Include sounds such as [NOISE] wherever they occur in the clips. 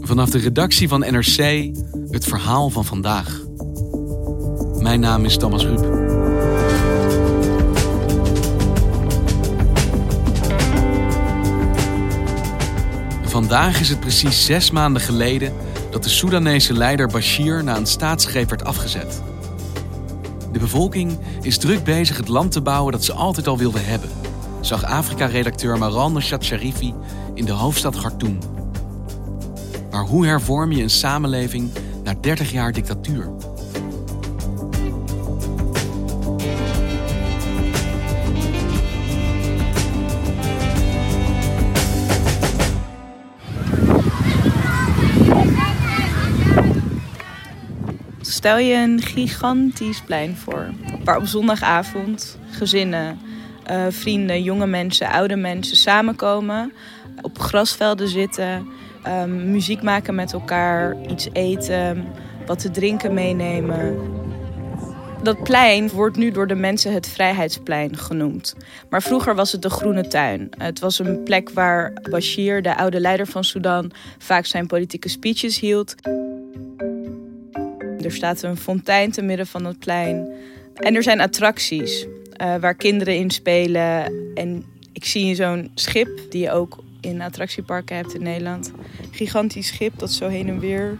Vanaf de redactie van NRC het verhaal van vandaag. Mijn naam is Thomas Ruip. Vandaag is het precies zes maanden geleden dat de Soedanese leider Bashir na een staatsgreep werd afgezet. De bevolking is druk bezig het land te bouwen dat ze altijd al wilden hebben, zag Afrika-redacteur Maran Nashat Sharifi in de hoofdstad Khartoum. Maar hoe hervorm je een samenleving na 30 jaar dictatuur? Stel je een gigantisch plein voor, waar op zondagavond gezinnen, uh, vrienden, jonge mensen, oude mensen samenkomen, op grasvelden zitten, um, muziek maken met elkaar, iets eten, wat te drinken meenemen. Dat plein wordt nu door de mensen het Vrijheidsplein genoemd. Maar vroeger was het de Groene Tuin. Het was een plek waar Bashir, de oude leider van Sudan, vaak zijn politieke speeches hield. Er staat een fontein te midden van het plein. En er zijn attracties uh, waar kinderen in spelen. En ik zie zo'n schip die je ook in attractieparken hebt in Nederland. Gigantisch schip dat zo heen en weer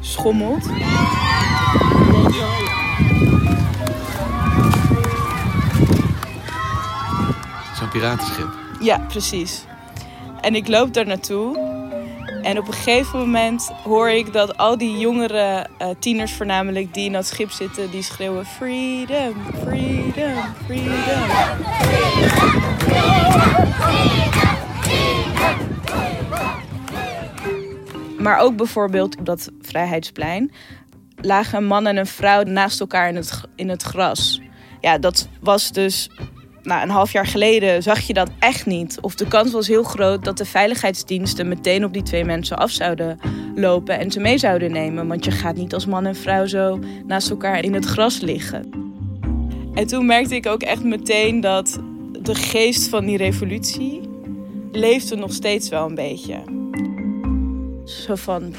schommelt. Zo'n piratenschip. Ja, precies. En ik loop daar naartoe. En op een gegeven moment hoor ik dat al die jongere uh, tieners voornamelijk die in dat schip zitten, die schreeuwen freedom, freedom, freedom. Maar ook bijvoorbeeld op dat Vrijheidsplein lagen een man en een vrouw naast elkaar in het, in het gras. Ja, dat was dus nou, een half jaar geleden zag je dat echt niet. Of de kans was heel groot dat de veiligheidsdiensten meteen op die twee mensen af zouden lopen en ze mee zouden nemen. Want je gaat niet als man en vrouw zo naast elkaar in het gras liggen. En toen merkte ik ook echt meteen dat de geest van die revolutie leefde nog steeds wel een beetje. Zo van,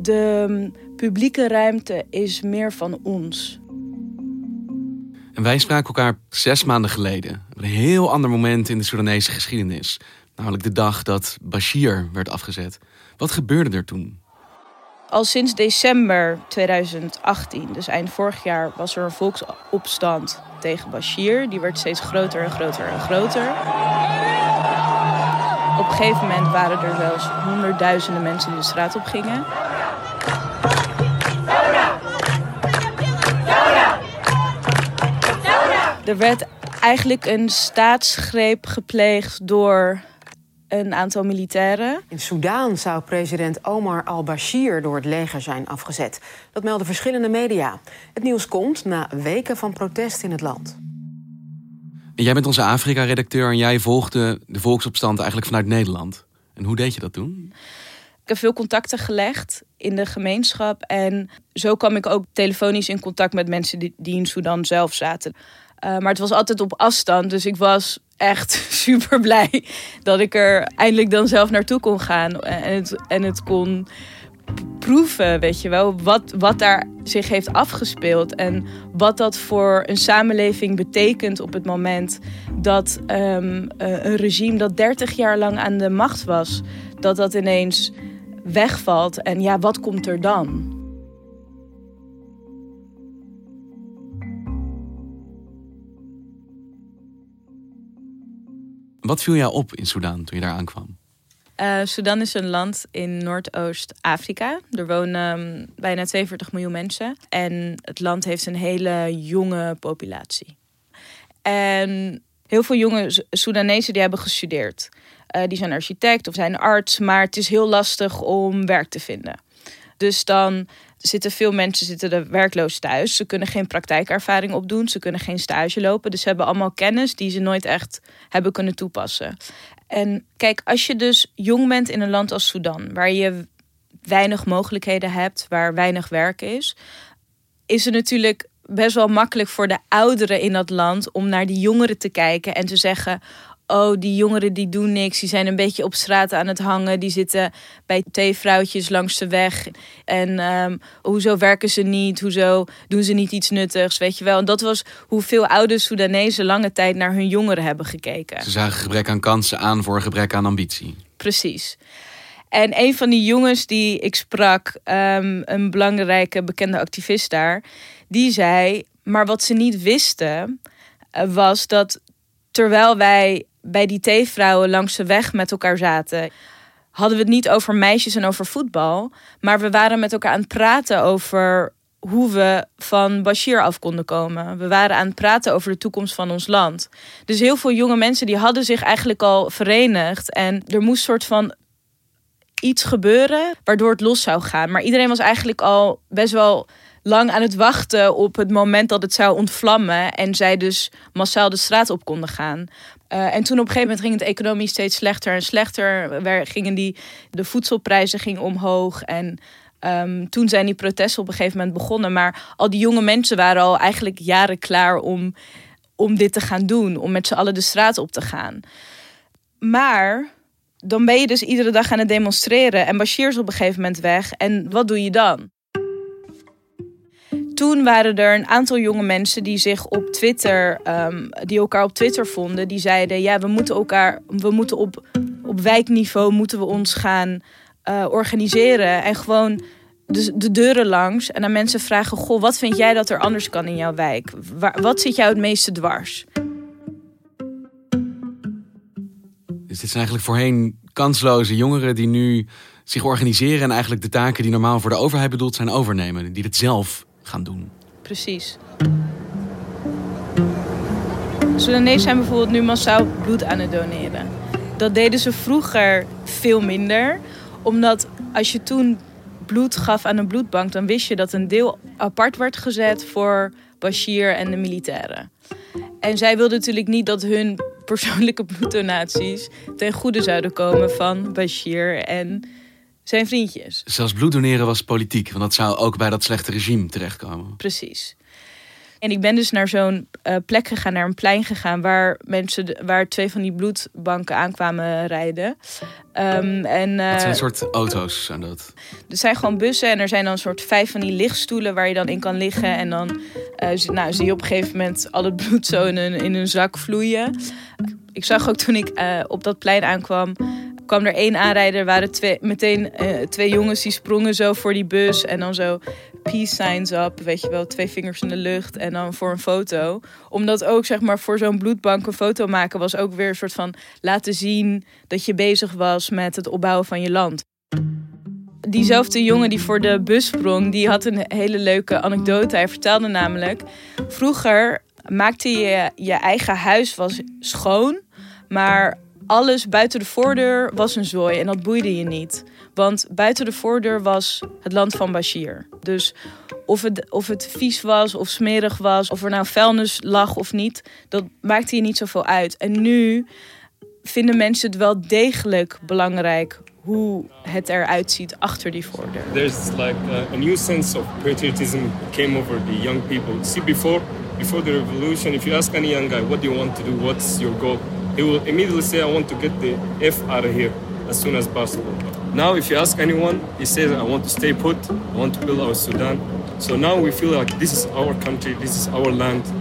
de publieke ruimte is meer van ons. En wij spraken elkaar zes maanden geleden. Op een heel ander moment in de Soedanese geschiedenis. Namelijk de dag dat Bashir werd afgezet. Wat gebeurde er toen? Al sinds december 2018, dus eind vorig jaar, was er een volksopstand tegen Bashir. Die werd steeds groter en groter en groter. Op een gegeven moment waren er zelfs honderdduizenden mensen die de straat op gingen. Er werd eigenlijk een staatsgreep gepleegd door een aantal militairen. In Soedan zou president Omar al-Bashir door het leger zijn afgezet. Dat melden verschillende media. Het nieuws komt na weken van protest in het land. Jij bent onze Afrika-redacteur en jij volgde de volksopstand eigenlijk vanuit Nederland. En hoe deed je dat toen? Ik heb veel contacten gelegd in de gemeenschap. En zo kwam ik ook telefonisch in contact met mensen die, in Sudan zelf zaten. Uh, maar het was altijd op afstand. Dus ik was echt [LAUGHS] super blij dat ik er eindelijk dan zelf naartoe kon gaan. En het, en het kon proeven, weet je wel. Wat, wat daar zich heeft afgespeeld. En wat dat voor een samenleving betekent op het moment dat um, een regime dat 30 jaar lang aan de macht was, dat dat ineens wegvalt. En ja, wat komt er dan? Wat viel jou op in Sudan toen je daar aankwam? Uh, Sudan is een land in Noordoost-Afrika. Er wonen um, bijna 42 miljoen mensen. En het land heeft een hele jonge populatie. En heel veel jonge Soedanezen die hebben gestudeerd. Uh, die zijn architect of zijn arts, maar het is heel lastig om werk te vinden. Dus dan zitten veel mensen zitten er werkloos thuis. Ze kunnen geen praktijkervaring opdoen. Ze kunnen geen stage lopen. Dus ze hebben allemaal kennis die ze nooit echt hebben kunnen toepassen. En kijk, als je dus jong bent in een land als Sudan, waar je weinig mogelijkheden hebt, waar weinig werk is, is het natuurlijk best wel makkelijk voor de ouderen in dat land om naar die jongeren te kijken en te zeggen: oh, die jongeren die doen niks. Die zijn een beetje op straat aan het hangen. Die zitten bij theevrouwtjes langs de weg. En um, hoezo werken ze niet? Hoezo doen ze niet iets nuttigs? Weet je wel. En dat was hoeveel oude Soedanezen lange tijd naar hun jongeren hebben gekeken. Ze zagen gebrek aan kansen aan voor gebrek aan ambitie. Precies. En een van die jongens die ik sprak, um, een belangrijke bekende activist daar, die zei: Maar wat ze niet wisten, uh, was dat terwijl wij bij die theevrouwen langs de weg met elkaar zaten, hadden we het niet over meisjes en over voetbal. Maar we waren met elkaar aan het praten over hoe we van Bashir af konden komen. We waren aan het praten over de toekomst van ons land. Dus heel veel jonge mensen die hadden zich eigenlijk al verenigd. En er moest soort van iets gebeuren waardoor het los zou gaan. Maar iedereen was eigenlijk al best wel lang aan het wachten op het moment dat het zou ontvlammen. En zij dus massaal de straat op konden gaan. Uh, en toen op een gegeven moment ging het economisch steeds slechter en slechter. Er gingen die, de voedselprijzen gingen omhoog. En um, toen zijn die protesten op een gegeven moment begonnen. Maar al die jonge mensen waren al eigenlijk jaren klaar om, om dit te gaan doen. Om met z'n allen de straat op te gaan. Maar dan ben je dus iedere dag aan het demonstreren. En Bashir is op een gegeven moment weg. En wat doe je dan? Toen waren er een aantal jonge mensen die zich op Twitter, um, die elkaar op Twitter vonden, die zeiden: ja, we moeten elkaar, we moeten op, op wijkniveau moeten we ons gaan uh, organiseren en gewoon de, de, deuren langs en aan mensen vragen: goh, wat vind jij dat er anders kan in jouw wijk? Waar, wat zit jou het meeste dwars? Dus dit zijn eigenlijk voorheen kansloze jongeren die nu zich organiseren en eigenlijk de taken die normaal voor de overheid bedoeld zijn overnemen, die het zelf gaan doen. Precies. Soedanezen zijn bijvoorbeeld nu massaal bloed aan het doneren. Dat deden ze vroeger veel minder. Omdat als je toen bloed gaf aan een bloedbank, dan wist je dat een deel apart werd gezet voor Bashir en de militairen. En zij wilden natuurlijk niet dat hun persoonlijke bloeddonaties ten goede zouden komen van Bashir en zijn vriendjes. Zelfs bloed doneren was politiek, want dat zou ook bij dat slechte regime terechtkomen. Precies. En ik ben dus naar zo'n uh, plek gegaan, naar een plein gegaan, waar mensen, waar twee van die bloedbanken aankwamen rijden. Um, en, uh, dat zijn een soort auto's zijn dat? Er zijn gewoon bussen en er zijn dan een soort vijf van die lichtstoelen waar je dan in kan liggen. En dan uh, nou, zie je op een gegeven moment al het bloed zo in een, in een zak vloeien. Ik zag ook toen ik op dat plein aankwam, kwam er één aanrijder, waren twee, meteen uh, twee jongens die sprongen zo voor die bus en dan zo peace signs up, weet je wel, twee vingers in de lucht en dan voor een foto. Omdat ook zeg maar voor zo'n bloedbank een foto maken was ook weer een soort van laten zien dat je bezig was met het opbouwen van je land. Diezelfde jongen die voor de bus sprong, die had een hele leuke anekdote. Hij vertelde namelijk, vroeger maakte je je eigen huis was schoon, maar alles buiten de voordeur was een zooi en dat boeide je niet. Want buiten de voordeur was het land van Bashir. Dus of het, of het vies was of smerig was, of er nou vuilnis lag of niet, dat maakte je niet zoveel uit. En nu vinden mensen het wel degelijk belangrijk hoe het eruit ziet achter die voordeur. There's like a, a new sense of patriotism came over the young people. See before before the revolution, if you ask any young guy what do you want to do, what's your goal? He will immediately say, I want to get the F out of here as soon as possible. Now, if you ask anyone, he says, I want to stay put, I want to build our Sudan. So now we feel like this is our country, this is our land.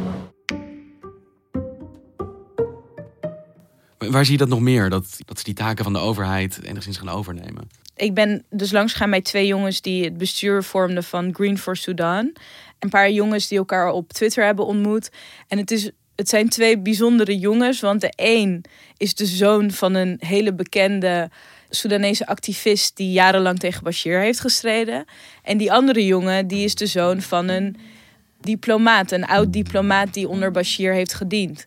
Waar zie je dat nog meer? Dat, dat ze die taken van de overheid enigszins gaan overnemen? Ik ben dus langs gegaan bij twee jongens die het bestuur vormden van Green for Sudan. Een paar jongens die elkaar op Twitter hebben ontmoet. En het, is, het zijn twee bijzondere jongens, want de een is de zoon van een hele bekende Soedanese activist die jarenlang tegen Bashir heeft gestreden. En die andere jongen, die is de zoon van een diplomaat, een oud diplomaat die onder Bashir heeft gediend.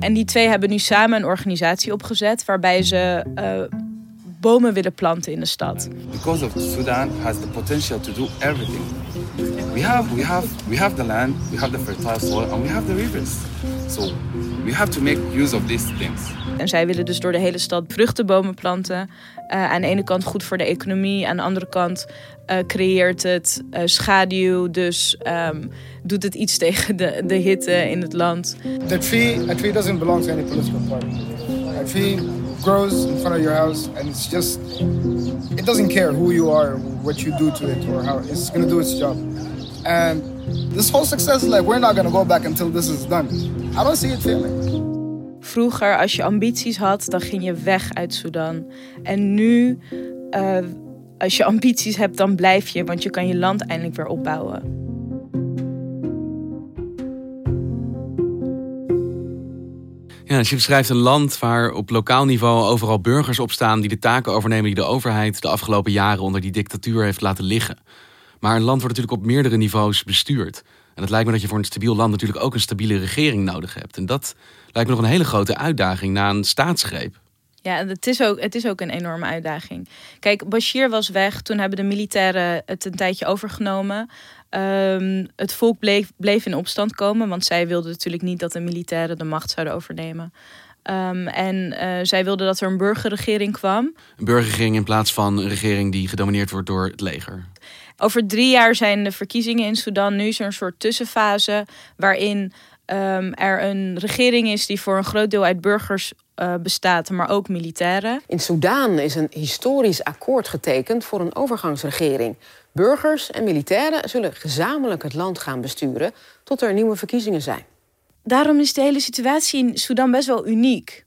En die twee hebben nu samen een organisatie opgezet waarbij ze uh, bomen willen planten in de stad. Because of Sudan has the potential to do everything. We have we have we have the land, we have the fertile soil and we have the rivers. So we have to make use of these things. En zij willen dus door de hele stad vruchtenbomen planten. Uh, aan de ene kant goed voor de economie, aan de andere kant uh, creëert het uh, schaduw, dus um, doet het iets [LAUGHS] tegen de, de hitte in het land. The tree, a tree doesn't belong to any political party. A tree grows in front of your house and it's just, it doesn't care who you are, what you do to it or how, it's gonna do its job. And this whole success is like, we're not gonna go back until this is done. I don't see it failing. Vroeger, als je ambities had, dan ging je weg uit Sudan. En nu, uh, als je ambities hebt, dan blijf je, want je kan je land eindelijk weer opbouwen. Ja, je beschrijft een land waar op lokaal niveau overal burgers op staan die de taken overnemen die de overheid de afgelopen jaren onder die dictatuur heeft laten liggen. Maar een land wordt natuurlijk op meerdere niveaus bestuurd. En het lijkt me dat je voor een stabiel land natuurlijk ook een stabiele regering nodig hebt. En dat lijkt me nog een hele grote uitdaging na een staatsgreep. Ja, het is, ook, het is ook een enorme uitdaging. Kijk, Bashir was weg. Toen hebben de militairen het een tijdje overgenomen. Um, het volk bleef, bleef in opstand komen, want zij wilden natuurlijk niet dat de militairen de macht zouden overnemen. Um, en uh, zij wilden dat er een burgerregering kwam. Een burgerregering in plaats van een regering die gedomineerd wordt door het leger. Over drie jaar zijn de verkiezingen in Sudan. Nu is er een soort tussenfase waarin um, er een regering is die voor een groot deel uit burgers uh, bestaat, maar ook militairen. In Sudan is een historisch akkoord getekend voor een overgangsregering. Burgers en militairen zullen gezamenlijk het land gaan besturen tot er nieuwe verkiezingen zijn. Daarom is de hele situatie in Sudan best wel uniek.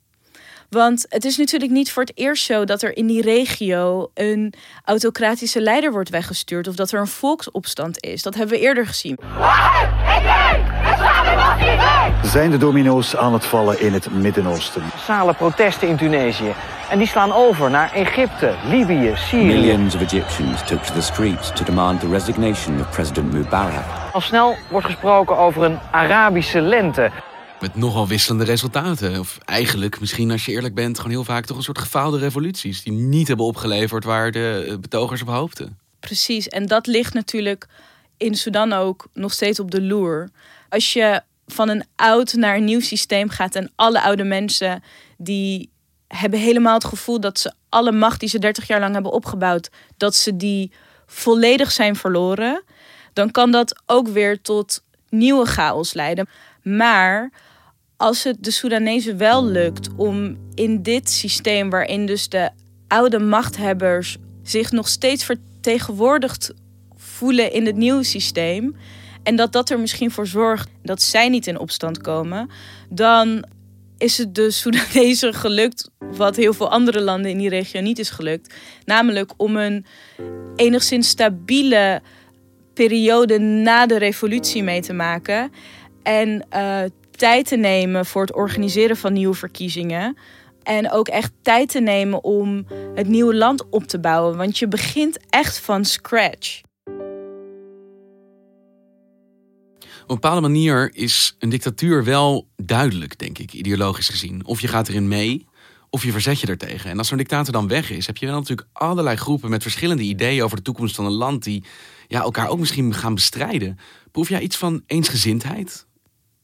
Want het is natuurlijk niet voor het eerst zo dat er in die regio een autocratische leider wordt weggestuurd of dat er een volksopstand is. Dat hebben we eerder gezien. Zijn de domino's aan het vallen in het Midden-Oosten? Massale protesten in Tunesië. En die slaan over naar Egypte, Libië, Syrië. Millions of Egyptians took to the streets to demand the resignation of President Mubarak. Al snel wordt gesproken over een Arabische lente. Met nogal wisselende resultaten. Of eigenlijk, misschien als je eerlijk bent, gewoon heel vaak toch een soort gefaalde revoluties. Die niet hebben opgeleverd waar de betogers op hoopten. Precies, en dat ligt natuurlijk in Sudan ook nog steeds op de loer. Als je van een oud naar een nieuw systeem gaat en alle oude mensen die hebben helemaal het gevoel dat ze alle macht die ze 30 jaar lang hebben opgebouwd, dat ze die volledig zijn verloren, dan kan dat ook weer tot nieuwe chaos leiden. Maar als het de Soedanezen wel lukt om in dit systeem, waarin dus de oude machthebbers zich nog steeds vertegenwoordigd voelen in het nieuwe systeem, en dat dat er misschien voor zorgt dat zij niet in opstand komen, dan is het de Soedanezen gelukt, wat heel veel andere landen in die regio niet is gelukt. Namelijk om een enigszins stabiele periode na de revolutie mee te maken. En uh, tijd te nemen voor het organiseren van nieuwe verkiezingen. En ook echt tijd te nemen om het nieuwe land op te bouwen. Want je begint echt van scratch. Op een bepaalde manier is een dictatuur wel duidelijk, denk ik, ideologisch gezien. Of je gaat erin mee, of je verzet je ertegen. En als zo'n dictator dan weg is, heb je wel natuurlijk allerlei groepen met verschillende ideeën over de toekomst van een land die ja, elkaar ook misschien gaan bestrijden. Proef jij iets van eensgezindheid?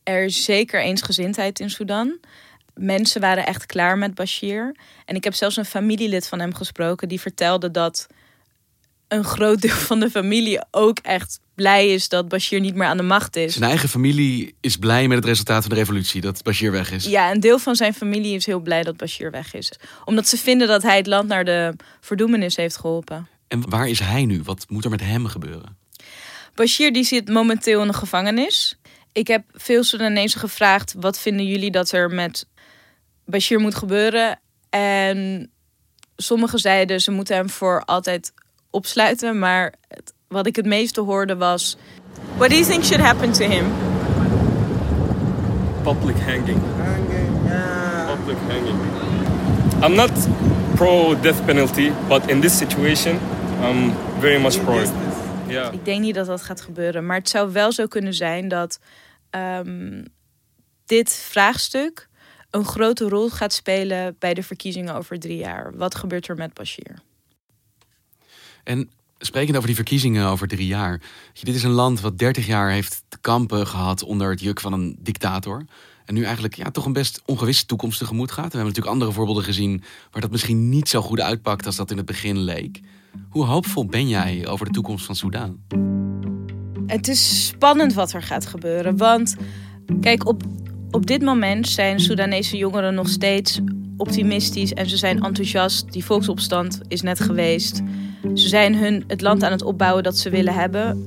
Er is zeker eensgezindheid in Sudan. Mensen waren echt klaar met Bashir. En ik heb zelfs een familielid van hem gesproken die vertelde dat een groot deel van de familie ook echt blij is dat Bashir niet meer aan de macht is. Zijn eigen familie is blij met het resultaat van de revolutie, dat Bashir weg is. Ja, een deel van zijn familie is heel blij dat Bashir weg is. Omdat ze vinden dat hij het land naar de verdoemenis heeft geholpen. En waar is hij nu? Wat moet er met hem gebeuren? Bashir die zit momenteel in de gevangenis. Ik heb veel Soedanezen gevraagd: wat vinden jullie dat er met Bashir moet gebeuren. En sommigen zeiden ze moeten hem voor altijd opsluiten. Maar het, wat ik het meeste hoorde was... What do you think should happen to him? Public hanging. Public hanging. I'm not pro death penalty, but in this situation, I'm very much pro it. Yeah. Ik denk niet dat dat gaat gebeuren. Maar het zou wel zo kunnen zijn dat ehm, dit vraagstuk een grote rol gaat spelen bij de verkiezingen over drie jaar. Wat gebeurt er met Bashir? En sprekend over die verkiezingen over drie jaar. Dit is een land wat 30 jaar heeft te kampen gehad onder het juk van een dictator. En nu eigenlijk ja, toch een best ongewisse toekomst tegemoet gaat. We hebben natuurlijk andere voorbeelden gezien waar dat misschien niet zo goed uitpakt als dat in het begin leek. Hoe hoopvol ben jij over de toekomst van Soudaan? Het is spannend wat er gaat gebeuren. Want kijk, op, op dit moment zijn Soedanese jongeren nog steeds optimistisch en ze zijn enthousiast. Die volksopstand is net geweest. Ze zijn hun het land aan het opbouwen dat ze willen hebben.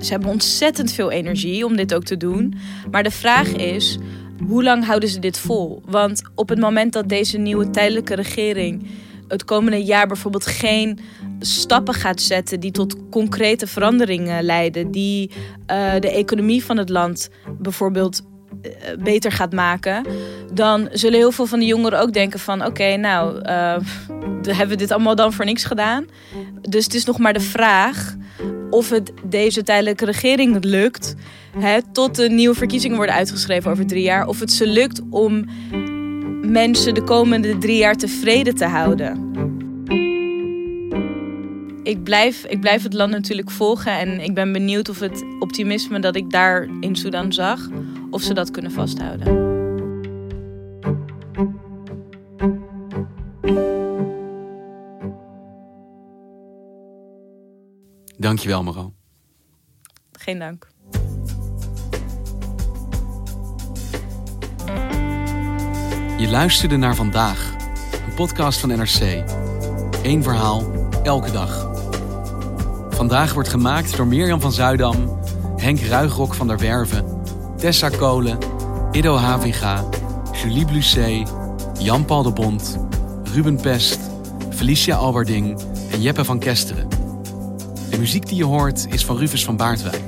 Ze hebben ontzettend veel energie om dit ook te doen. Maar de vraag is, hoe lang houden ze dit vol? Want op het moment dat deze nieuwe tijdelijke regering het komende jaar bijvoorbeeld geen stappen gaat zetten die tot concrete veranderingen leiden, die uh, de economie van het land bijvoorbeeld uh, beter gaat maken, dan zullen heel veel van de jongeren ook denken van oké, nou, uh, [LAUGHS] hebben we dit allemaal dan voor niks gedaan? Dus het is nog maar de vraag of het deze tijdelijke regering lukt, hè, tot de nieuwe verkiezingen worden uitgeschreven over drie jaar, of het ze lukt om mensen de komende drie jaar tevreden te houden. Ik blijf, ik blijf het land natuurlijk volgen en ik ben benieuwd of het optimisme dat ik daar in Sudan zag, of ze dat kunnen vasthouden. Dankjewel, Maro. Geen dank. Je luisterde naar vandaag, een podcast van NRC. Eén verhaal, elke dag. Vandaag wordt gemaakt door Mirjam van Zuidam, Henk Ruigrok van der Werven, Tessa Kolen, Ido Havinga, Julie Blusset, Jan-Paul de Bond, Ruben Pest, Felicia Alberding en Jeppe van Kesteren. De muziek die je hoort is van Rufus van Baardwijk.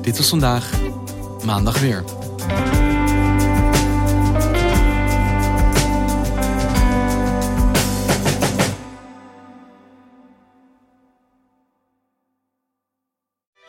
Dit was vandaag, maandag weer.